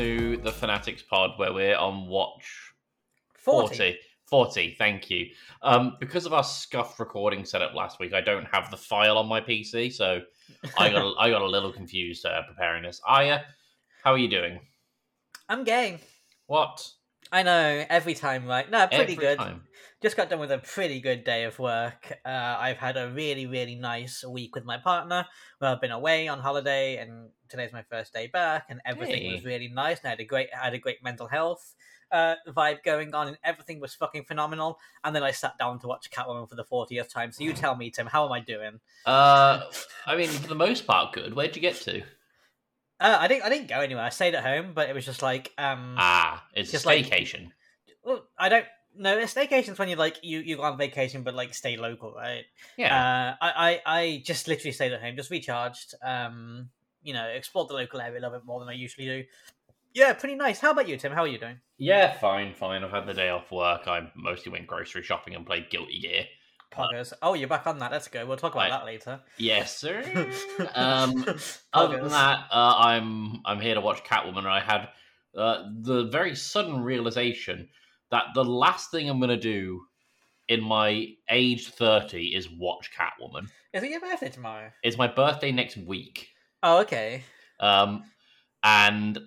to the Fanatics Pod where we're on watch 40. 40. 40, thank you. Um, because of our scuffed recording setup last week, I don't have the file on my PC, so I got a, I got a little confused uh, preparing this. Aya, how are you doing? I'm gay. What? I know, every time, right? No, pretty Every good. time. Just got done with a pretty good day of work. Uh, I've had a really, really nice week with my partner. Well, I've been away on holiday, and today's my first day back, and everything was really nice. And I had a great, I had a great mental health uh, vibe going on, and everything was fucking phenomenal. And then I sat down to watch Catwoman for the fortieth time. So you tell me, Tim, how am I doing? Uh, I mean, for the most part, good. Where'd you get to? Uh, I didn't, I didn't go anywhere. I stayed at home, but it was just like, um, Ah, it's Just a like- staycation. well, I don't. No, a staycation's when you like you you go on vacation, but like stay local, right? yeah. Uh, I, I I just literally stayed at home, just recharged. Um, you know, explored the local area a little bit more than I usually do. Yeah, pretty nice. How about you, Tim? How are you doing? yeah, fine, fine. I've had the day off work. I mostly went grocery shopping and played Guilty Gear. Poggers. Oh, you're back on that. Let's go. We'll talk about Right. that later. Yes, sir. um, Other than that, uh, I'm I'm here to watch Catwoman. and I had uh, the very sudden realization that the last thing I'm going to do in my age 30 is watch Catwoman. Is it your birthday tomorrow? It's my birthday next week, Oh, okay. um, and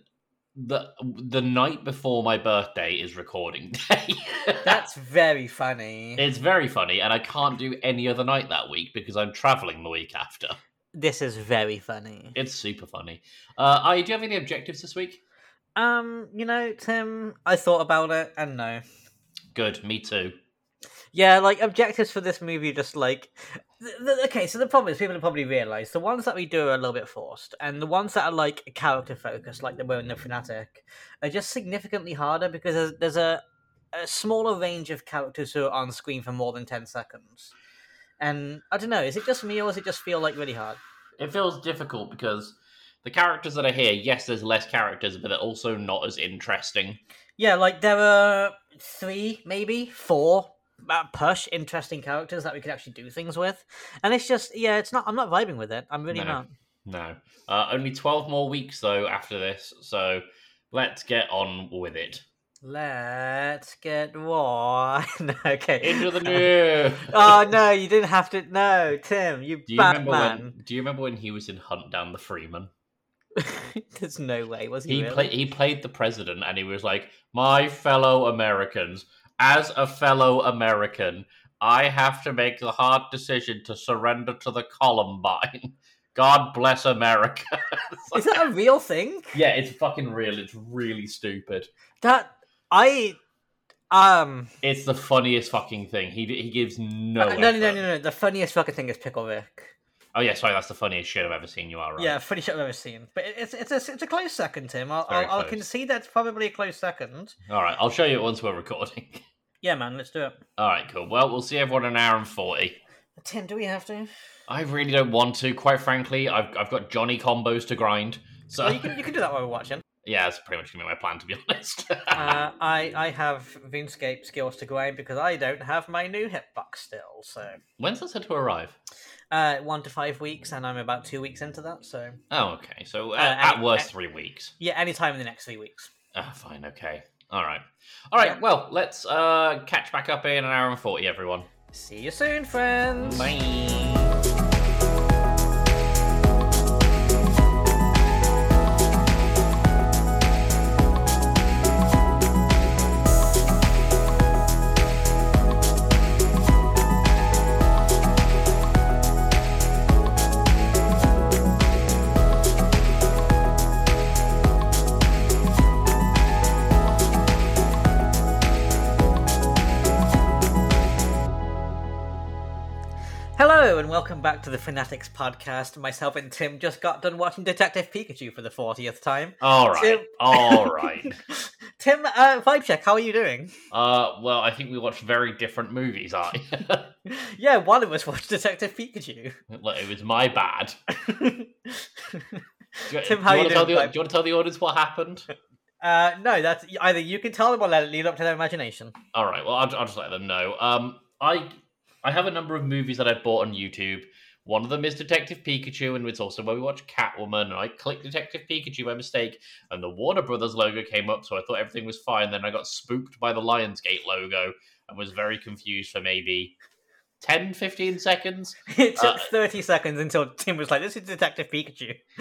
the the night before my birthday is recording day. That's very funny. it's very funny, and I can't do any other night that week because I'm traveling the week after. This is very funny. It's super funny. Uh, I do you have any objectives this week? Um, you know, Tim, I thought about it, and no. Good, me too. Yeah, like objectives for this movie, just like th- th- okay. So the problem is, people have probably realised the ones that we do are a little bit forced, and the ones that are like character focused, like the were in the fanatic, are just significantly harder because there's, there's a a smaller range of characters who are on screen for more than ten seconds. And I don't know, is it just me or does it just feel like really hard? It feels difficult because the characters that are here, yes, there's less characters, but they're also not as interesting. Yeah, like there are three, maybe four push interesting characters that we could actually do things with, and it's just yeah, it's not. I'm not vibing with it. I'm really No. not. No. Uh, only 12 more weeks, though, after this, so let's get on with it. Let's get no, okay. Into the new. oh no, you didn't have to. No, Tim, you Do you remember Batman. when? Do you remember when he was in Hunt Down the Freeman? There's no way. Was he? He really? played. He played the president, and he was like, "My fellow Americans, as a fellow American, I have to make the hard decision to surrender to the Columbine. God bless America." It's Is that a real thing? yeah, it's fucking real. It's really stupid. That I um. It's the funniest fucking thing. He he gives no. uh, no, no, no, no, no. The funniest fucking thing is Pickle Rick. Oh yeah, sorry, that's the funniest shit I've ever seen. You are right. Yeah, funny shit I've ever seen. But it's it's a it's a close second, Tim. I'll I'll, I'll concede that's probably a close second. All right, I'll show you it once we're recording. Yeah, man, let's do it. All right, cool. Well, we'll see everyone in an hour and forty. Tim, do we have to? I really don't want to. Quite frankly, I've I've got Johnny combos to grind. So Well, you can you can do that while we're watching. yeah, that's pretty much gonna be my plan, to be honest. uh, I I have RuneScape skills to grind because I don't have my new hitbox still. So When's that set to arrive? uh, one to five weeks, and I'm about two weeks into that. So Oh, okay. So uh, Uh, at any- worst, uh, three weeks. yeah, anytime in the next three weeks. Ah, fine. Okay. All right. All right. Yeah. Well, let's uh catch back up in an hour and forty, everyone. See you soon, friends. Bye. Back to the Fanatics podcast. Myself and Tim just got done watching Detective Pikachu for the fortieth time. All right. Tim- All right. Tim, uh, vibe check. How are you doing? Uh, well, I think we watched very different movies. I. Yeah, one of us watched Detective Pikachu. Look, it was my bad. Do you, Tim, do how you you tell doing, the? Do you want to tell the audience what happened? uh, no, that's either you can tell them or let it lead up to their imagination. All right. Well, I'll, I'll just let them know. Um, I I have a number of movies that I've bought on YouTube One of them is Detective Pikachu, and it's also where we watch Catwoman. And I clicked Detective Pikachu by mistake, and the Warner Brothers logo came up, so I thought everything was fine. Then I got spooked by the Lionsgate logo and was very confused for maybe 10, 15 seconds. It took Uh, 30 seconds until Tim was like, this is Detective Pikachu.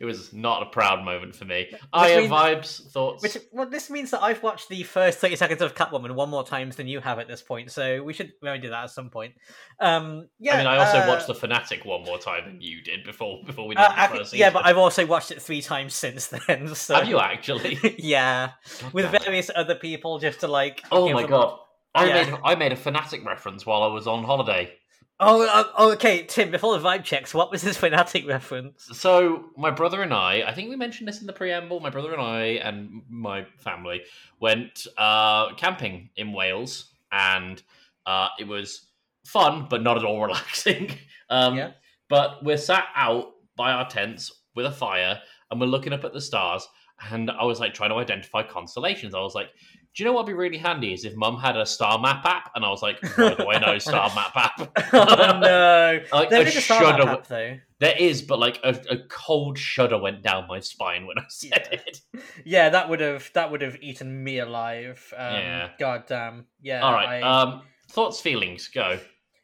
it was not a proud moment for me. Aya means- vibes, thoughts. Which, well, this means that I've watched the first 30 seconds of Catwoman one more times than you have at this point, so we should maybe do that at some point. Um, yeah, I mean, I also uh, watched The Fanatic one more time than you did before before we did uh, the first yeah, but I've also watched it three times since then. So Have you actually? yeah, God with damn it. various other people just to like. Oh my them- god. I Yeah. made I made a fanatic reference while I was on holiday. Oh, uh, oh, okay, Tim. Before the vibe checks, what was this fanatic reference? So my brother and I, I think we mentioned this in the preamble. My brother and I and my family went uh, camping in Wales, and uh, it was fun, but not at all relaxing. um, Yeah. But we're sat out by our tents with a fire, and we're looking up at the stars. And I was like trying to identify constellations. I was like, "Do you know what'd be really handy is if Mum had a star map app?" And I was like, "Why do I know star map app?" oh no! Like, There a is a Star Map app, though. There is, but like a, a cold shudder went down my spine when I said Yeah. it. Yeah, that would have that would have eaten me alive. Um, Yeah. God damn. Yeah. All right. I- Um, thoughts, feelings, go.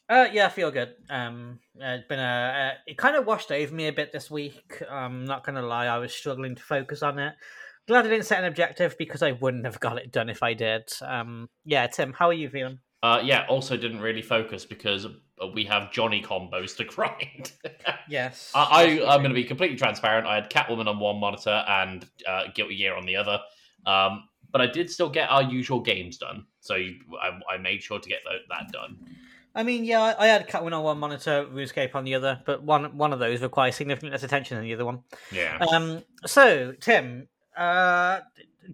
Uh, yeah, I feel good. Um, uh, it's been a uh, it kind of washed over me a bit this week. I'm not gonna lie, I was struggling to focus on it. Glad I didn't set an objective because I wouldn't have got it done if I did. Um, yeah, Tim, how are you feeling? Uh, yeah. Also, didn't really focus because uh, we have Johnny combos to grind. Yes, I, I, I'm going to be completely transparent. I had Catwoman on one monitor and uh, Guilty Gear on the other. Um, but I did still get our usual games done, so I, I made sure to get that done. I mean, yeah, I, I had Catwoman on one monitor, RuneScape on the other, but one one of those requires significantly less attention than the other one. Yeah. Um, so Tim, uh,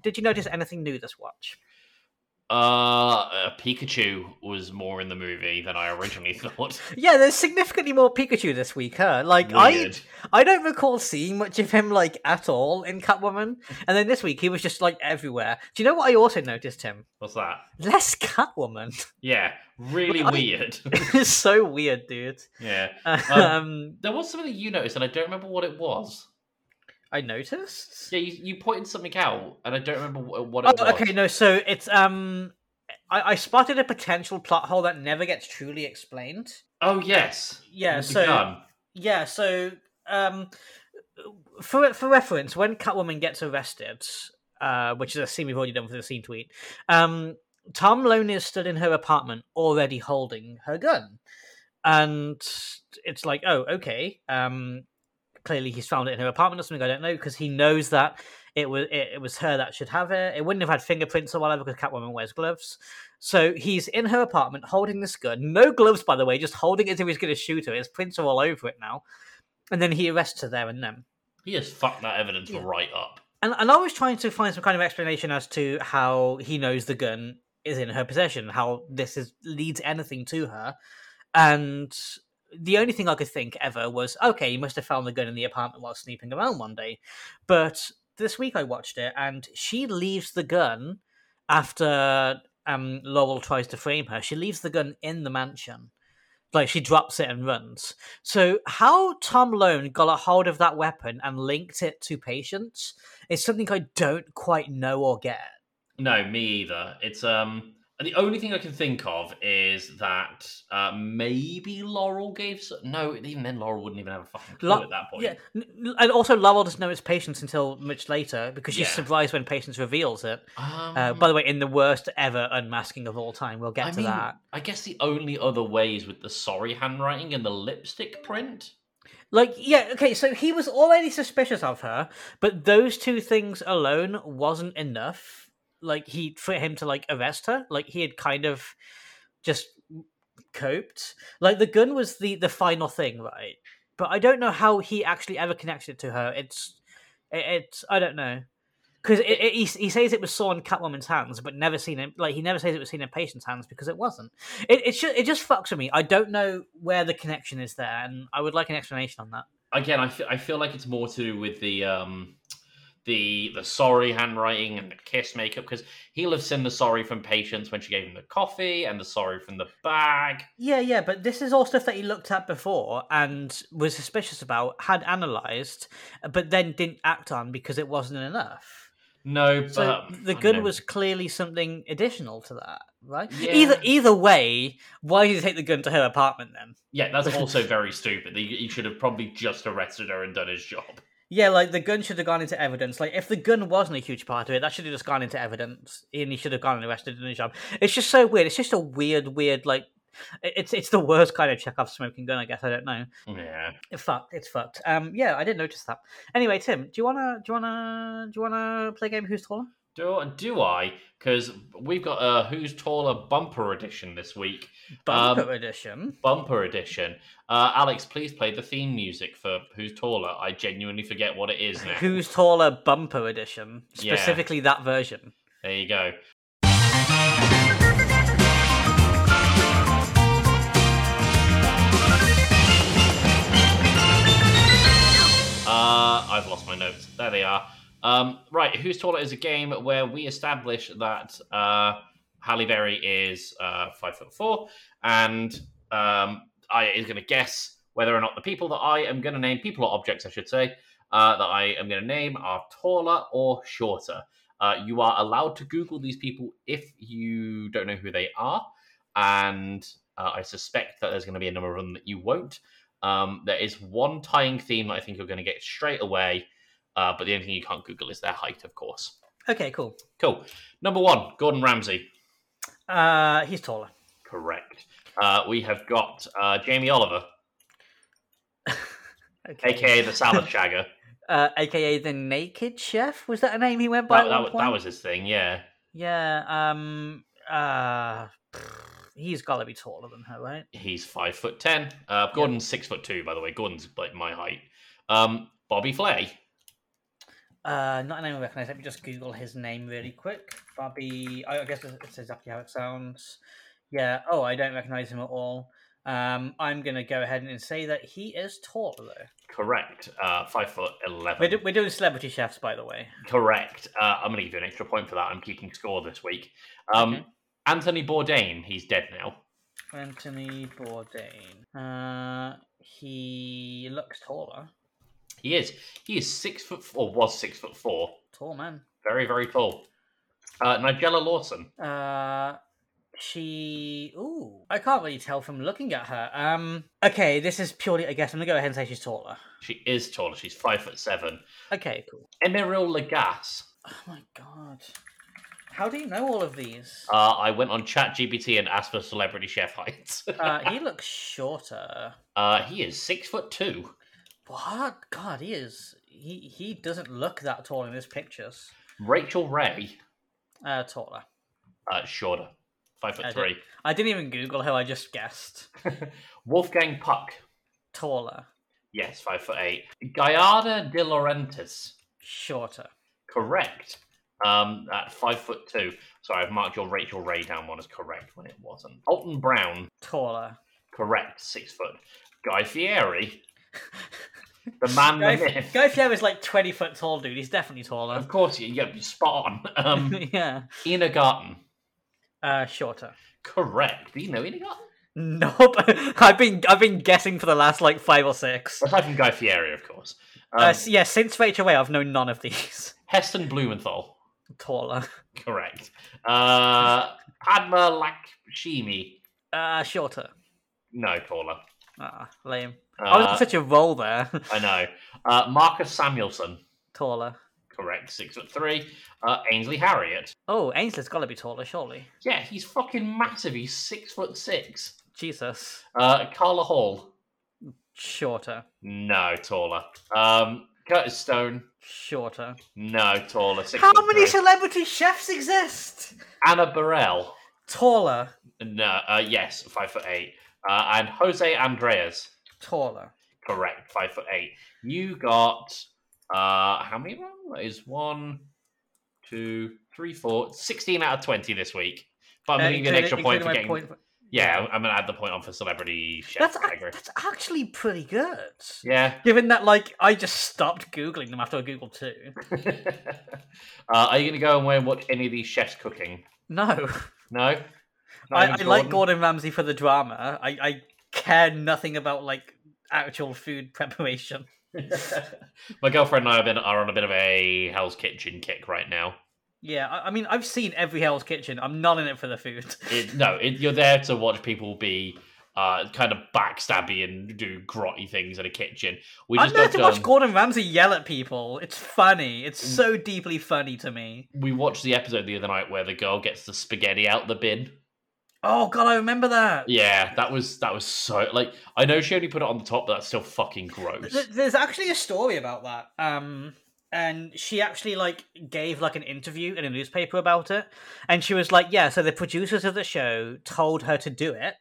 did you notice anything new this watch? Uh, uh, Pikachu was more in the movie than I originally thought. Yeah, there's significantly more Pikachu this week, huh? Like I Weird. I don't recall seeing much of him like at all in Catwoman. And then this week he was just like everywhere. Do you know what I also noticed him? What's that? Less Catwoman. Yeah, really I- weird. it's so weird, dude. yeah. Um, There was something you noticed, and I don't remember what it was. I noticed. Yeah, you, you pointed something out, and I don't remember wh- what it Oh, was. okay, no. So it's um, I, I spotted a potential plot hole that never gets truly explained. Oh yes. Yeah. So gun. yeah. So um, for for reference, when Catwoman gets arrested, uh, which is a scene we've already done for the scene tweet, um, Tom Lone is stood in her apartment already holding her gun, and it's like, oh, okay. Um, clearly he's found it in her apartment or something. I don't know because he knows that it was it, it was her that should have it. It wouldn't have had fingerprints or whatever because Catwoman wears gloves. So he's in her apartment holding this gun, no gloves by the way, just holding it as if he's going to shoot her. His prints are all over it now, and then he arrests her there and then. He has fucked that evidence Yeah. right up. And, and I was trying to find some kind of explanation as to how he knows the gun is in her possession, how this is leads anything to her, and the only thing I could think ever was, okay, he must have found the gun in the apartment while snooping around one day. But this week I watched it, and she leaves the gun after um, Laurel tries to frame her. She leaves the gun in the mansion. Like she drops it and runs. So how Tom Lone got a hold of that weapon and linked it to Patience is something I don't quite know or get. No, me either. It's um the only thing I can think of is that uh, maybe Laurel gave. s No, even then Laurel wouldn't even have a fucking clue Lo- at that point. Yeah, and also Laurel doesn't know it's Patience until much later because she's Yeah. surprised when Patience reveals it. Um, Uh, by the way, in the worst ever unmasking of all time, we'll get I to mean, that. I guess the only other way is with the sorry handwriting and the lipstick print. Like, yeah, okay, so he was already suspicious of her, but those two things alone wasn't enough. Like, he for him to like arrest her. Like, he had kind of just coped. Like, the gun was the the final thing, right? But I don't know how he actually ever connected it to her. It's, it, it's I don't know. Because he, he says it was saw in Catwoman's hands, but never seen it. Like he never says it was seen in patient's hands because it wasn't. It it, ju- it just fucks with me. I don't know where the connection is there, and I would like an explanation on that. Again, I feel, I feel like it's more to do with the um the the sorry handwriting and the kiss makeup because he'll have seen the sorry from Patience when she gave him the coffee and the sorry from the bag. Yeah, yeah, but this is all stuff that he looked at before and was suspicious about, had analysed, but then didn't act on because it wasn't enough. No, but So the I gun was clearly something additional to that, right? Yeah. Either either way, why did he take the gun to her apartment then? yeah, that's also very stupid. He, he should have probably just arrested her and done his job. Yeah, like the gun should have gone into evidence. Like if the gun wasn't a huge part of it, that should have just gone into evidence, and he should have gone and arrested in the job. It's just so weird. It's just a weird, weird like. It's it's the worst kind of Chekhov smoking gun, I guess. I don't know. Yeah. It's fucked. It's fucked. Um, yeah, I didn't notice that. Anyway, Tim, do you wanna do you wanna do you wanna play a game? Who's taller? Do, do I? Because we've got a Who's Taller bumper edition this week. Bumper Um, edition. Bumper edition. Uh, Alex, please play the theme music for Who's Taller. I genuinely forget what it is now. Who's taller? Bumper edition. Yeah. Specifically that version. There you go. Uh, I've lost my notes. There they are. Um, right, Who's Taller is a game where we establish that uh, Halle Berry is uh, five foot four, and um, I is going to guess whether or not the people that I am going to name, people or objects, I should say, uh, that I am going to name are taller or shorter. Uh, you are allowed to Google these people if you don't know who they are, and uh, I suspect that there's going to be a number of them that you won't. Um, there is one tying theme that I think you're going to get straight away, uh, but the only thing you can't Google is their height, of course. Okay, cool. Cool. Number one, Gordon Ramsay. Uh, he's taller. Correct. Uh, we have got uh, Jamie Oliver, Okay. aka the Salad Shagger. uh, aka the Naked Chef. Was that a name he went by? that, at that, was- that was his thing, yeah. Yeah. Um. Uh. He's got to be taller than her, right? He's five foot ten. Uh, Gordon's six foot two, by the way. Gordon's like my height. Um, Bobby Flay. Uh, not a name I recognize. Let me just Google his name really quick. Bobby. I I guess it's exactly how it sounds. Yeah. Oh, I don't recognize him at all. Um, I'm gonna go ahead and say that he is taller though. Correct. Uh, five foot eleven. We're, do- we're doing celebrity chefs, by the way. Correct. Uh, I'm going to give you an extra point for that. I'm keeping score this week. Um, Okay. Anthony Bourdain. He's dead now. Anthony Bourdain. Uh, he looks taller. He is. He is six foot four. Was six foot four. Tall man. Very, very tall. Uh, Nigella Lawson. Uh, she. Ooh, I can't really tell from looking at her. Um, okay, this is purely. I guess I'm gonna go ahead and say she's taller. She is taller. She's five foot seven. Okay, cool. Emeril Lagasse. Oh my god, how do you know all of these? Uh, I went on ChatGPT and asked for celebrity chef heights. Uh, he looks shorter. uh, he is six foot two. What? God, he is. He he doesn't look that tall in his pictures. Rachael Ray. Uh, taller. Uh, shorter. Five foot I did- three. I didn't even Google her. I just guessed. Wolfgang Puck. Taller. Yes, five foot eight. Giada de Laurentiis. Shorter. Correct. Um, at five foot two. Sorry, I've marked your Rachael Ray down one as correct when it wasn't. Alton Brown. Taller. Correct. Six foot. Guy Fieri. The man, Guy, the myth. Guy Fieri's like 20 foot tall, dude. He's definitely taller. Of course, you, yeah, you're spot on. Um, yeah. Ina Garten. Uh, shorter. Correct. Do you know Ina Garten? Nope. I've been I've been guessing for the last like five or six. Aside from Guy Fieri, of course. Um, Uh, yeah, since Rachael Ray, I've known none of these. Heston Blumenthal. Taller. Correct. Uh, Padma Lakshmi. Uh, shorter. No, taller. Ah, lame. I was Uh, on such a roll there. I know. Uh, Marcus Samuelsson. taller. Correct. Six foot three. Uh, Ainsley Harriott. Oh, Ainsley's got to be taller, surely. Yeah, he's fucking massive. He's six foot six. Jesus. Uh, Carla Hall. Shorter. No, taller. Um, Curtis Stone. Shorter. No, taller. Six How foot many three. celebrity chefs exist? Anna Burrell. Taller. No, uh, yes, five foot eight. Uh, and Jose Andreas. Taller. Correct, five foot eight. You got uh how many? That is one, two, three, four, 16 out of twenty this week. But I'm Uh, gonna an extra point for getting my Yeah, I'm gonna add the point on for celebrity chef That's, category. that's actually pretty good. Yeah. Given that, like, I just stopped googling them after I googled two. uh, are you gonna go away and watch any of these chefs cooking? No, No. I, I like Gordon Ramsay for the drama. I, I care nothing about like actual food preparation. My girlfriend and I have been, are on a bit of a Hell's Kitchen kick right now. Yeah, I, I mean, I've seen every Hell's Kitchen. I'm not in it for the food. It, no, it, you're there to watch people be uh, kind of backstabby and do grotty things in a kitchen. We I'm just there got to watch Gordon Ramsay yell at people. It's funny. It's Mm. so deeply funny to me. we watched the episode the other night where the girl gets the spaghetti out the bin. Oh god, I remember that. Yeah, that was that was so like I know she only put it on the top, but that's still fucking gross. There's actually a story about that. Um, and she actually like gave like an interview in a newspaper about it, and she was like, "Yeah, so the producers of the show told her to do it."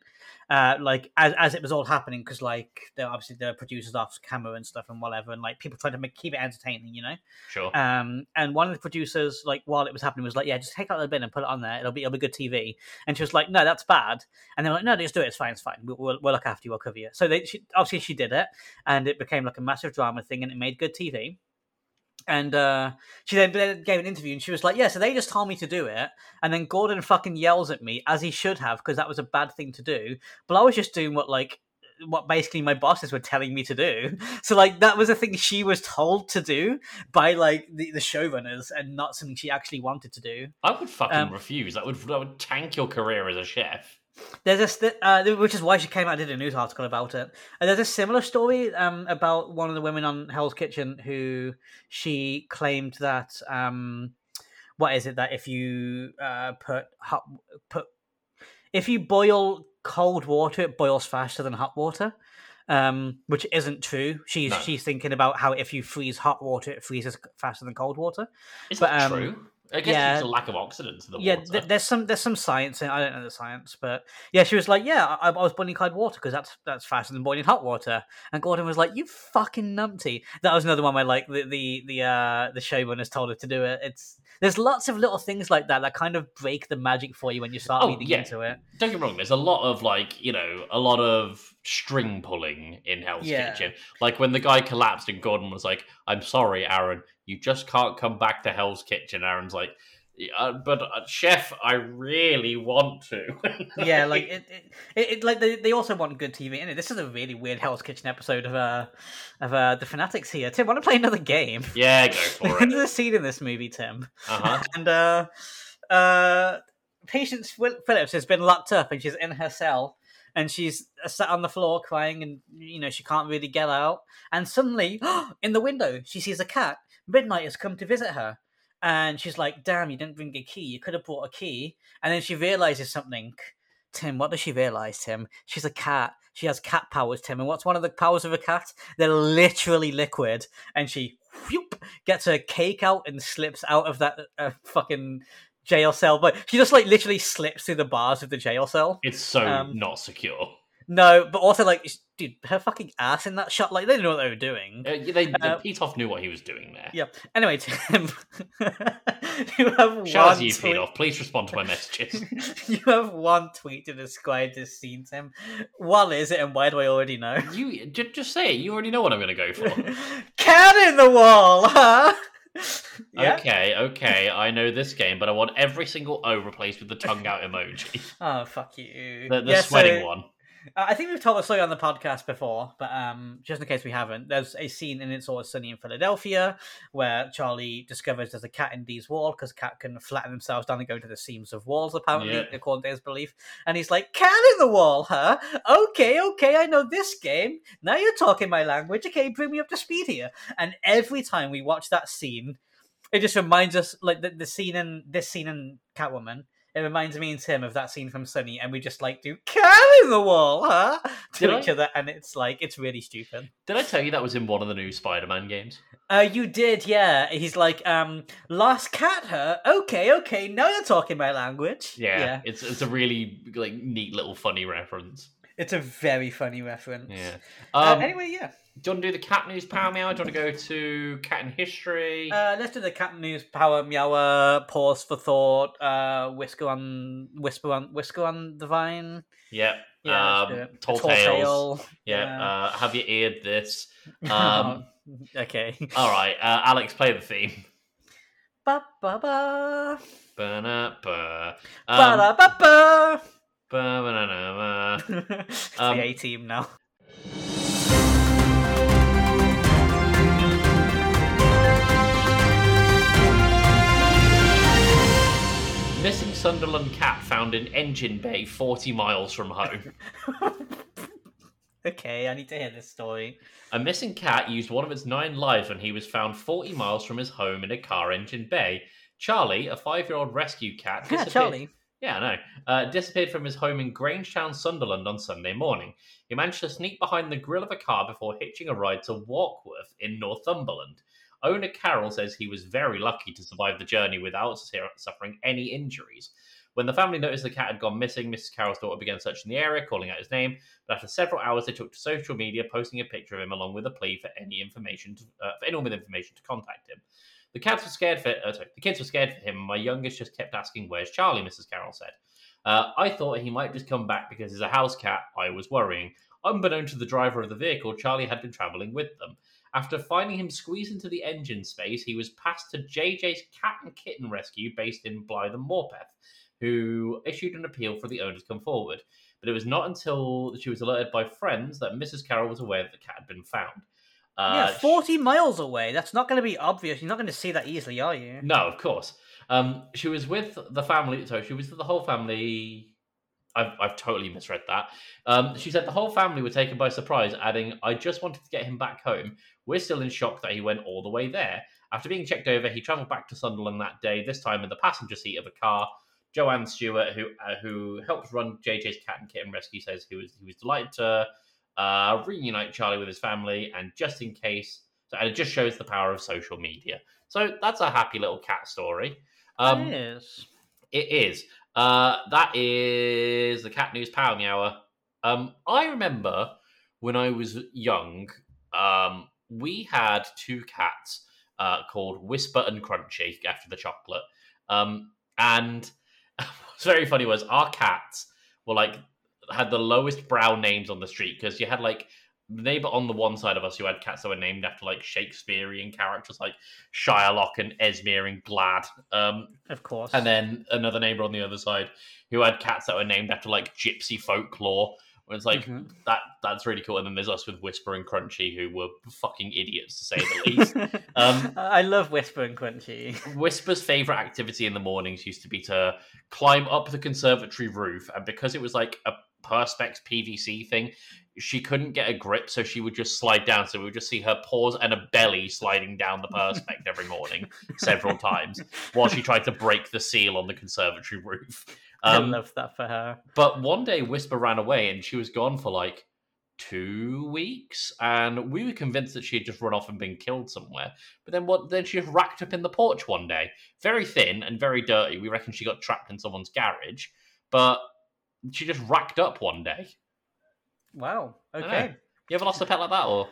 Uh, like as as it was all happening, because like they're obviously the producers off camera and stuff and whatever, and like people trying to make, keep it entertaining, you know. Sure. Um, and one of the producers, like while it was happening, was like, "Yeah, just take out the bin and put it on there. It'll be it'll be good TV." And she was like, "No, that's bad." And they were like, "No, just do it. It's fine. It's fine. We'll, we'll, we'll look after you. We'll cover you." So they she, obviously she did it, and it became like a massive drama thing, and it made good TV. And uh, she then gave an interview, and she was like, "Yeah, so they just told me to do it, and then Gordon fucking yells at me as he should have because that was a bad thing to do. But I was just doing what like." what basically my bosses were telling me to do so like that was a thing she was told to do by like the, the showrunners and not something she actually wanted to do. I would fucking um, refuse. That would that would tank your career as a chef. There's a st- uh, which is why she came out and did a news article about it. And there's a similar story um, about one of the women on Hell's Kitchen who she claimed that um, what is it that if you uh, put hot put if you boil cold water, it boils faster than hot water. Um, which isn't true. She's No. she's thinking about how if you freeze hot water, it freezes faster than cold water. Is but, that um, true? I guess yeah. it's a lack of oxidants in the yeah, water. th- there's some there's some science in I don't know the science, but yeah, she was like, yeah, I, I was boiling cold water because that's that's faster than boiling hot water. And Gordon was like, you fucking numpty. That was another one where like the the the uh the showrunners told her to do it. It's there's lots of little things like that that kind of break the magic for you when you start Oh, reading yeah. into it. Don't get me wrong. There's a lot of like you know a lot of string pulling in Hell's Yeah. Kitchen. Like when the guy collapsed and Gordon was like, "I'm sorry, Aaron, you just can't come back to Hell's Kitchen." Aaron's like, "Yeah, uh, "But uh, chef, I really want to." yeah, like it, it, it, it like they, they also want good TV in it. This is a really weird Hell's Kitchen episode of uh of uh the Fanatics here. Tim, want to play another game? yeah, go for it. There's a scene in this movie, Tim. Uh huh. and uh, uh, Patience Phillips has been locked up, and she's in her cell, and she's uh, sat on the floor crying, and you know she can't really get out. And suddenly, in the window, she sees a cat. Midnight has come to visit her, and she's like, "Damn, you didn't bring a key. You could have brought a key." And then she realizes something. Tim, what does she realize, Tim? She's a cat. She has cat powers, Tim. And what's one of the powers of a cat? They're literally liquid. And she whoop, gets her cake out and slips out of that uh, fucking jail cell. But she just like literally slips through the bars of the jail cell. It's so Um, not secure. No, but also like, dude, her fucking ass in that shot. Like they didn't know what they were doing. Uh, they, uh, Pitof knew what he was doing there. Yeah. Anyway, Tim, you have Shout out one to you, tweet. Pitof. Please respond to my messages. you have one tweet to describe this scene, Tim. What is it, and why do I already know? you just, just say it. You already know what I'm going to go for. Cat in the wall, huh? yeah. Okay, okay, I know this game, but I want every single O replaced with the tongue out emoji. Oh fuck you. The, the Yeah, so- sweating one. Uh, I think we've told the story on the podcast before, but um, just in case we haven't, there's a scene in It's Always Sunny in Philadelphia where Charlie discovers there's a cat in Dee's wall because cat can flatten themselves down and go into the seams of walls, apparently, Yeah. according to his belief. And he's like, Cat in the wall, huh? Okay, okay, I know this game. Now you're talking my language. Okay, bring me up to speed here. And every time we watch that scene, it just reminds us, like the, the scene in this scene in Catwoman. It reminds me and Tim of that scene from Sunny, and we just like do cat in the wall, huh? To Did each I? other, and it's like it's really stupid. Did I tell you that was in one of the new Spider-Man games? Uh, you did, yeah. He's like, um, lost cat, her. Okay, okay. Now you're talking my language. Yeah, it's it's a really like neat little funny reference. It's a very funny reference. Yeah. Uh, Um, anyway, yeah. Do you want to do the cat news power meow? Do you want to go to cat in history? Uh, let's do the cat news. Power meow. Pause for thought. Uh, whisker on whisper on whisker on the vine. yeah. Yeah, um, let's do it. Tall Tall tales. tale. Yeah. Uh, have you eared this? Um, okay. all right. Uh, Alex, play the theme. Ba ba ba. Ba-na-ba. Ba Um, da ba ba. It's Um, the A team now. Missing Sunderland cat found in engine bay 40 miles from home. okay, I need to hear this story. A missing cat used one of its nine lives when he was found 40 miles from his home in a car engine bay. Charlie, a five year old rescue cat, Yeah, disappeared- Charlie. Yeah, know. Uh, disappeared from his home in Grangetown, Sunderland on Sunday morning. He managed to sneak behind the grill of a car before hitching a ride to Warkworth in Northumberland. Owner Carol says he was very lucky to survive the journey without suffering any injuries. When the family noticed the cat had gone missing, Mrs. Carroll's daughter began searching the area, calling out his name. But after several hours, they took to social media, posting a picture of him along with a plea for any information, to, uh, for anyone with information to contact him. The cats were scared for uh, sorry, the kids were scared for him. and My youngest just kept asking, "Where's Charlie?" Mrs. Carroll said. Uh, I thought he might just come back because he's a house cat. I was worrying. Unbeknown to the driver of the vehicle, Charlie had been travelling with them. After finding him squeezed into the engine space, he was passed to JJ's Cat and Kitten Rescue based in Blyth and Morpeth, who issued an appeal for the owner to come forward. But it was not until she was alerted by friends that Mrs. Carroll was aware that the cat had been found. Yeah, Uh, 40 miles away. That's not going to be obvious. You're not going to see that easily, are you? No, of course. Um, she was with the family. So she was with the whole family. I've, I've totally misread that. Um, she said the whole family were taken by surprise, adding, I just wanted to get him back home. We're still in shock that he went all the way there. After being checked over, he travelled back to Sunderland that day, this time in the passenger seat of a car. Joanne Stewart, who uh, who helps run JJ's Cat and Kitten Rescue, says he was he was delighted to uh, reunite Charlie with his family, and just in case, so, and it just shows the power of social media. So that's a happy little cat story. Um, it is. it is. Uh, that is the cat news power meower. Um, I remember when I was young, um, we had two cats uh, called Whisper and Crunchy after the chocolate. Um, and what's very funny was our cats were like had the lowest brow names on the street because you had like the neighbor on the one side of us who had cats that were named after like Shakespearean characters like Shylock and Esmere and Glad. Um, Of course. and then another neighbor on the other side who had cats that were named after like gypsy folklore. Where it's like Mhm. that that's really cool. And then there's us with Whisper and Crunchy who were fucking idiots to say the least. Um, I love Whisper and Crunchy. Whisper's favorite activity in the mornings used to be to climb up the conservatory roof, and because it was like a perspex PVC thing, she couldn't get a grip, so she would just slide down. So we would just see her paws and a belly sliding down the perspex every morning, several times, while she tried to break the seal on the conservatory roof. I Um, love that for her. but one day, Whisper ran away, and she was gone for like two weeks, and we were convinced that she had just run off and been killed somewhere. But then, what? Then she just racked up in the porch one day, very thin and very dirty. We reckon she got trapped in someone's garage, but she just racked up one day. Wow. Okay. You ever lost a pet like that, or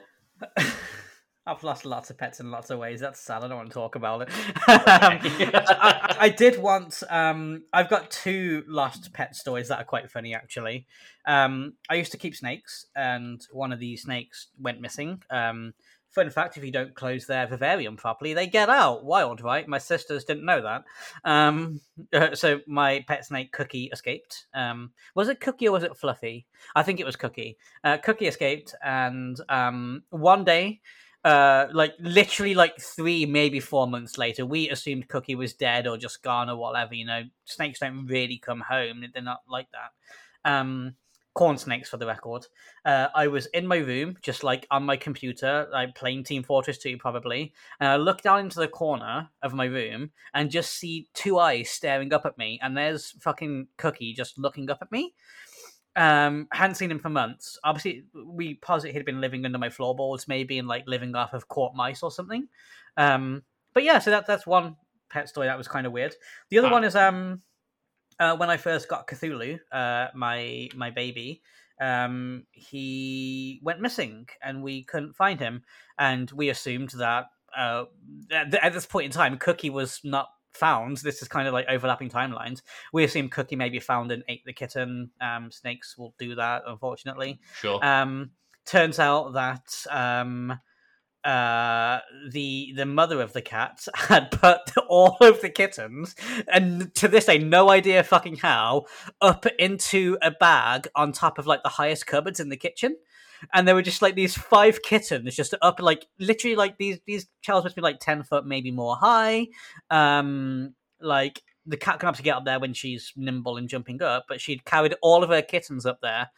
I've lost lots of pets in lots of ways. That's sad. I don't want to talk about it. I, I- I did once. Um, I've got two lost pet stories that are quite funny, actually. Um, I used to keep snakes, and one of these snakes went missing. Um, fun fact: if you don't close their vivarium properly, they get out. Wild, right? My sisters didn't know that. Um, so my pet snake Cookie escaped. Um, was it Cookie or was it Fluffy? I think it was Cookie. Uh, Cookie escaped, and um, one day uh like literally like three maybe four months later we assumed cookie was dead or just gone or whatever you know snakes don't really come home they're not like that um corn snakes for the record. Uh i was in my room just like on my computer like playing team fortress 2 probably and i look down into the corner of my room and just see two eyes staring up at me and there's fucking cookie just looking up at me. Um hadn't seen him for months. Obviously we posit he'd been living under my floorboards maybe and like living off of court mice or something. Um but yeah so that that's one pet story that was kind of weird. The other Ah. one is um uh when i first got cthulhu uh my my baby um, he went missing and we couldn't find him. And we assumed that uh, at, at this point in time, Cookie was not found. This is kind of like overlapping timelines. We assume Cookie maybe found and ate the kitten. Um, snakes will do that, unfortunately. Sure. Um, turns out that um, uh, the the mother of the cat had put all of the kittens, and to this day, no idea fucking how, up into a bag on top of like the highest cupboards in the kitchen. And there were just like these five kittens just up like literally like these these shelves must be like ten foot maybe more high. Um like the cat can to get up there when she's nimble and jumping up, but she'd carried all of her kittens up there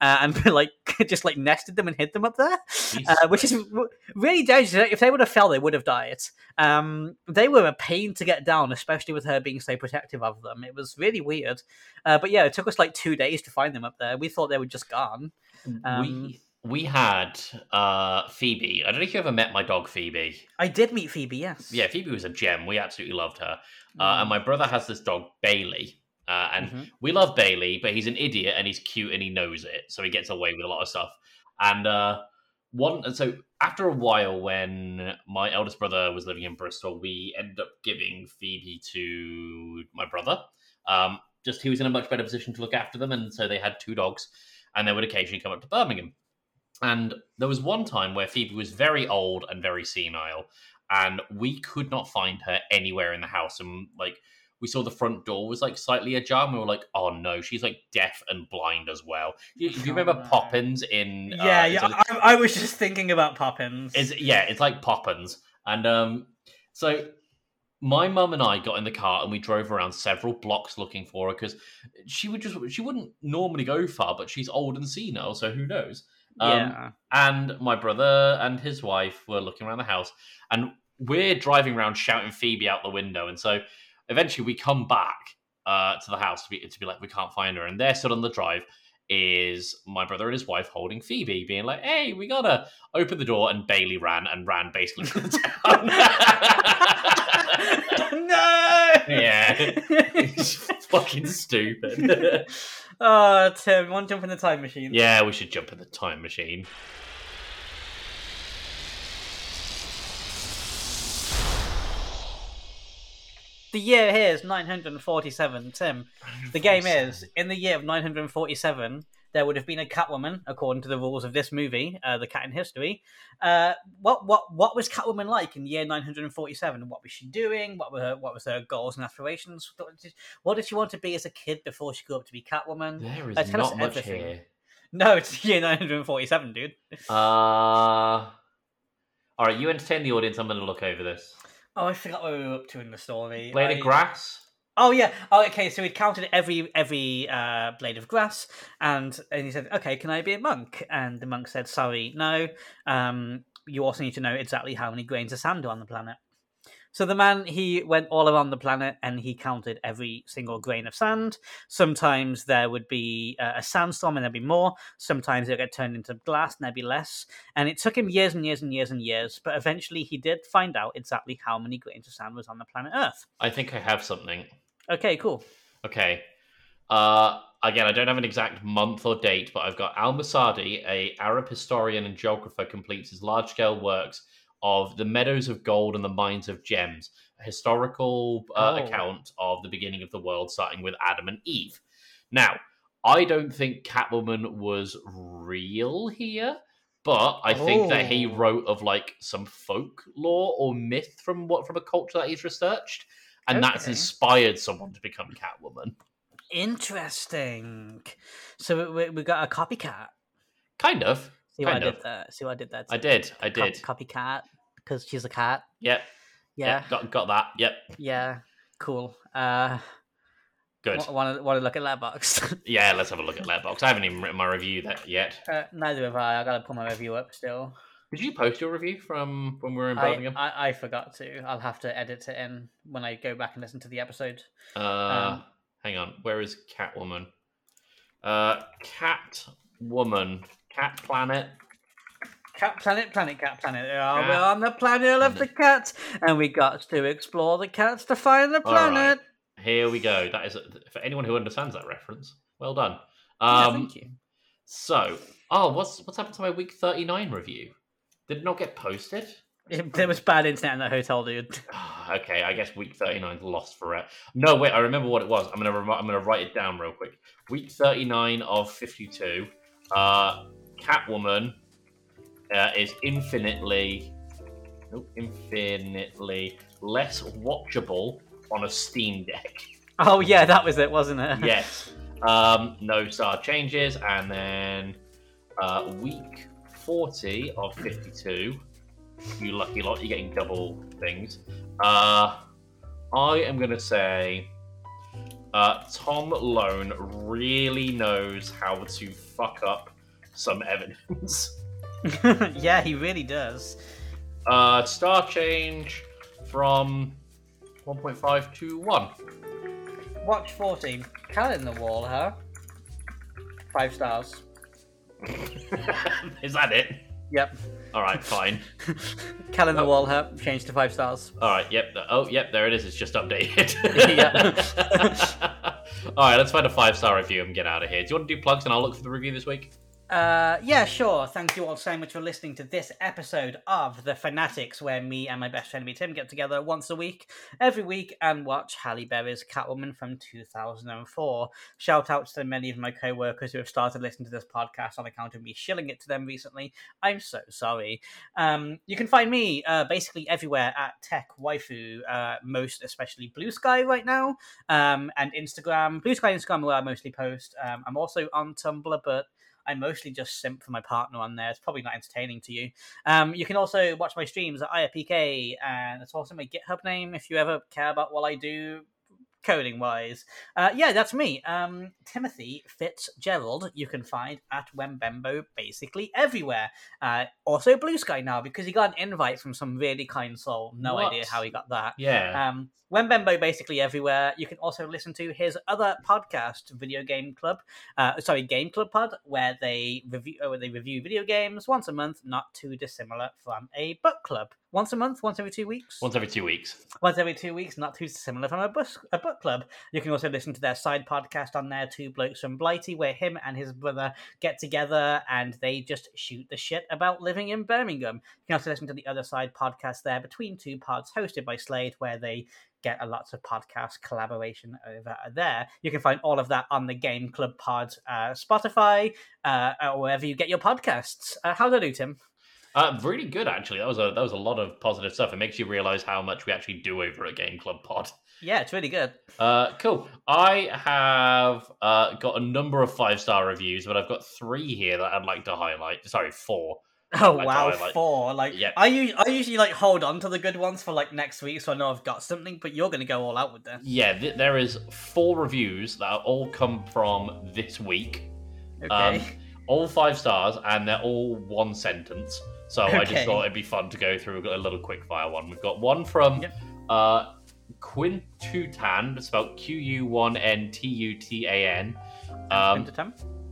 uh, and like just like nested them and hid them up there, uh, which is really dangerous. If they would have fell, they would have died. Um, they were a pain to get down, especially with her being so protective of them. It was really weird. Uh, but yeah, it took us like two days to find them up there. We thought they were just gone. Um, we we had uh, Phoebe. I don't know if you ever met my dog Phoebe. I did meet Phoebe. Yes. Yeah, Phoebe was a gem. We absolutely loved her. Uh, and my brother has this dog Bailey, uh, and Mhm. we love Bailey, but he's an idiot and he's cute and he knows it, so he gets away with a lot of stuff. And uh, one, and so after a while, when my eldest brother was living in Bristol, we ended up giving Phoebe to my brother. Um, just he was in a much better position to look after them, and so they had two dogs, and they would occasionally come up to Birmingham. And there was one time where Phoebe was very old and very senile, and we could not find her anywhere in the house. And like we saw the front door was like slightly ajar, and we were like, "Oh no, she's like deaf and blind as well." Do you, do you Oh, remember no. Poppins in? uh, Yeah, it's yeah. I, was just thinking about Poppins. Is yeah, it's like Poppins, and um, so my mum and I got in the car and we drove around several blocks looking for her because she would just she wouldn't normally go far, but she's old and senile, so who knows? Um, yeah. and my brother and his wife were looking around the house and we're driving around shouting phoebe out the window. And so eventually we come back uh, to the house to be, to be like we can't find her. And there stood on the drive is my brother and his wife holding phoebe being like hey we gotta open the door and bailey ran and ran basically to the town. No. yeah. It's fucking stupid oh, Tim, want to jump in the time machine? yeah we should jump in the time machine The year here is 947, Tim. The game is in the year of 947. There would have been a Catwoman, according to the rules of this movie, uh, the Cat in History. Uh, what what what was Catwoman like in the year 947? What was she doing? What were her, what was her goals and aspirations? What did, she want to be as a kid before she grew up to be Catwoman? there is Uh, tell us not much everything. here No, it's year 947, dude. Uh, all right, you entertain the audience. I'm going to look over this. Oh, I forgot what we were up to in the story. Blade I- of grass. Oh yeah. Oh, okay. So he counted every every uh, blade of grass, and and he said, "Okay, can I be a monk?" And the monk said, "Sorry, no. Um, you also need to know exactly how many grains of sand are on the planet." So the man he went all around the planet and he counted every single grain of sand. Sometimes there would be a sandstorm and there'd be more. Sometimes it would get turned into glass and there'd be less. And it took him years and years and years and years, but eventually he did find out exactly how many grains of sand was on the planet Earth. I think I have something. Okay, cool. Okay. Uh, again, I don't have an exact month or date, but I've got Al Masudi, a Arab historian and geographer, completes his large-scale works of the meadows of gold and the mines of gems, a historical uh, Oh. account of the beginning of the world, starting with Adam and Eve. Now, I don't think Catwoman was real here, but I think that he Oh. wrote of like some folklore or myth from what from a culture that he's researched, and that's inspired someone to become Catwoman. Interesting. So we, we got a copycat. Kind of. See what I of. did there? See what I did there? I did. I did. copycat because she's a cat. Yep. Yeah, Yep. Got got that. Yep. yeah, cool. Uh, Good. want to want to look at Letterboxd? Yeah. Let's have a look at Letterboxd. I haven't even written my review that yet. uh, neither have I. I gotta pull my review up still. Did you post your review from when we were in Birmingham? I I forgot to. I'll have to edit it in when I go back and listen to the episode. uh, um, hang on. Where is Catwoman? Uh, Catwoman. Cat Planet. Cat Planet, Planet Cat Planet. Oh, Cat we're on the planet of the cats, and we got to explore the cats to find the All right. planet. Here we go. That is for anyone who understands that reference. Well done. Yeah, Um, thank you. So, oh, what's what's happened to my week thirty nine review? Did it not get posted? There was bad internet in that hotel, dude. okay, I guess week 39 lost for it. No, wait, I remember what it was. I'm gonna rem- I'm gonna write it down real quick. Week 39 of 52. Uh, Catwoman uh, is infinitely, oh, infinitely less watchable on a Steam Deck. Oh yeah, that was it, wasn't it? yes. Um, no star changes, and then uh, week 40 of 52. You lucky lot, you're getting double things. Uh, I am going to say uh, Tom Lone really knows how to fuck up some evidence. yeah, he really does. Uh, star change from 1.5 to 1. Watch 14. Cat in the wall, huh? Five stars. Is that it? Yep. All right, fine. The Oh. wall, huh? Changed to five stars. All right, yep. Oh, yep. There it is. It's just updated. All right, let's find a five star review and get out of here. Do you want to do plugs and I'll look for the review this week? Uh, yeah, sure. Thank you all so much for listening to this episode of The Fanatics, where me and my best friend Tim get together once a week, every week, and watch Halle Berry's Catwoman from 2004. Shout out to many of my co workers who have started listening to this podcast on account of me shilling it to them recently. I'm so sorry. Um, you can find me uh, basically everywhere at Tech Waifu, uh, most especially Blue Sky right now, um, and Instagram. Blue Sky Instagram where I mostly post. Um, I'm also on Tumblr, but I mostly just simp for my partner on there. It's probably not entertaining to you. Um, you can also watch my streams at IAPK, and it's also my GitHub name if you ever care about what I do coding wise. Uh, yeah, that's me. Um, Timothy Fitzgerald, you can find at Wembembo basically everywhere. Uh, also Blue Sky now because he got an invite from some really kind soul. No What? idea how he got that. Yeah. Um, Wembembo basically everywhere. You can also listen to his other podcast, Video Game Club. Uh, sorry, Game Club Pod, where they review uh, where they review video games once a month, not too dissimilar from a book club. Once a month, once every two weeks. Once every two weeks. Once every two weeks, not too similar from a, bus, a book club. You can also listen to their side podcast on there, Two Blokes from Blighty, where him and his brother get together and they just shoot the shit about living in Birmingham. You can also listen to the other side podcast there, Between Two Pods, hosted by Slade, where they get a lots of podcast collaboration over there. You can find all of that on the Game Club Pod, uh, Spotify, uh, or wherever you get your podcasts. Uh, how do I do, Tim? Uh, really good, actually. That was a that was a lot of positive stuff. It makes you realize how much we actually do over at Game Club Pod. Yeah, it's really good. Uh, cool. I have uh, got a number of five star reviews, but I've got three here that I'd like to highlight. Sorry, four. Oh Like, wow, I like- four! Like, Yeah. I usually, I usually like hold on to the good ones for like next week, so I know I've got something. But you're gonna go all out with this. Yeah, th- there is four reviews that all come from this week. Okay. Um, all five stars, and they're all one sentence. So I just thought it'd be fun to go through a little quick fire one. We've got one from Yep. uh, Quintutan, spelled Q U 1 N T U T A N. Um,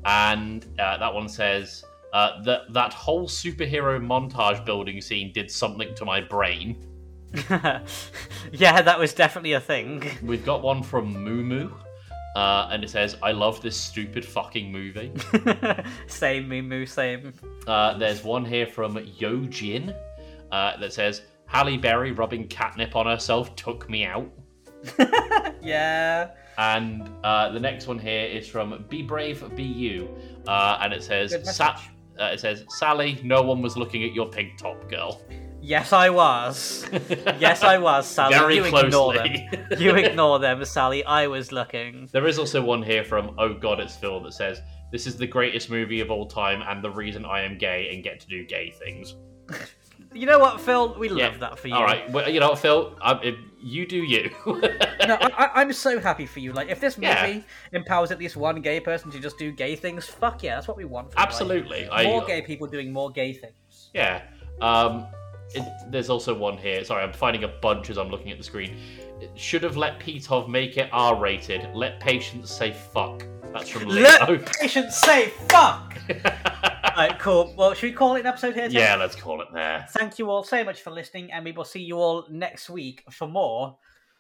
and uh, that one says uh, that that whole superhero montage building scene did something to my brain. yeah, that was definitely a thing. We've got one from Moo uh, and it says, "I love this stupid fucking movie." same, Mimu, same. Uh, there's one here from Yojin uh, that says, "Halle Berry rubbing catnip on herself took me out." yeah. And uh, the next one here is from Be Brave, Be You, uh, and it says, Good Sa- message. Uh, "It says Sally, no one was looking at your pink top, girl." Yes, I was. Yes, I was, Sally. Very you ignore them. You ignore them, Sally. I was looking. There is also one here from Oh God, It's Phil that says, "This is the greatest movie of all time, and the reason I am gay and get to do gay things." You know what, Phil? We Yeah. love that for you. All right, well, you know what, Phil, um, if you do you. No, I, I- I'm so happy for you. Like, if this movie Yeah. empowers at least one gay person to just do gay things, fuck yeah, that's what we want. Absolutely, I More gay people doing more gay things. yeah. Um, it, there's also one here. Sorry, I'm finding a bunch as I'm looking at the screen. It should have let Pitof make it R-rated. Let Patience say fuck. That's from Leo. Let Patience say fuck! Alright, cool. Well, should we call it an episode here? Tim? yeah, let's call it there. Thank you all so much for listening, and we will see you all next week for more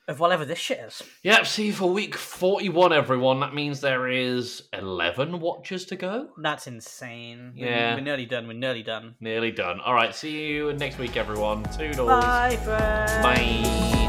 of whatever this shit is. Yep, see you for week 41, everyone. That means there is 11 watches to go. That's insane. We're- Yeah. We're, nearly done. We're nearly done. Nearly done. All right, see you next week, everyone. Toodles. Bye, friends. Bye.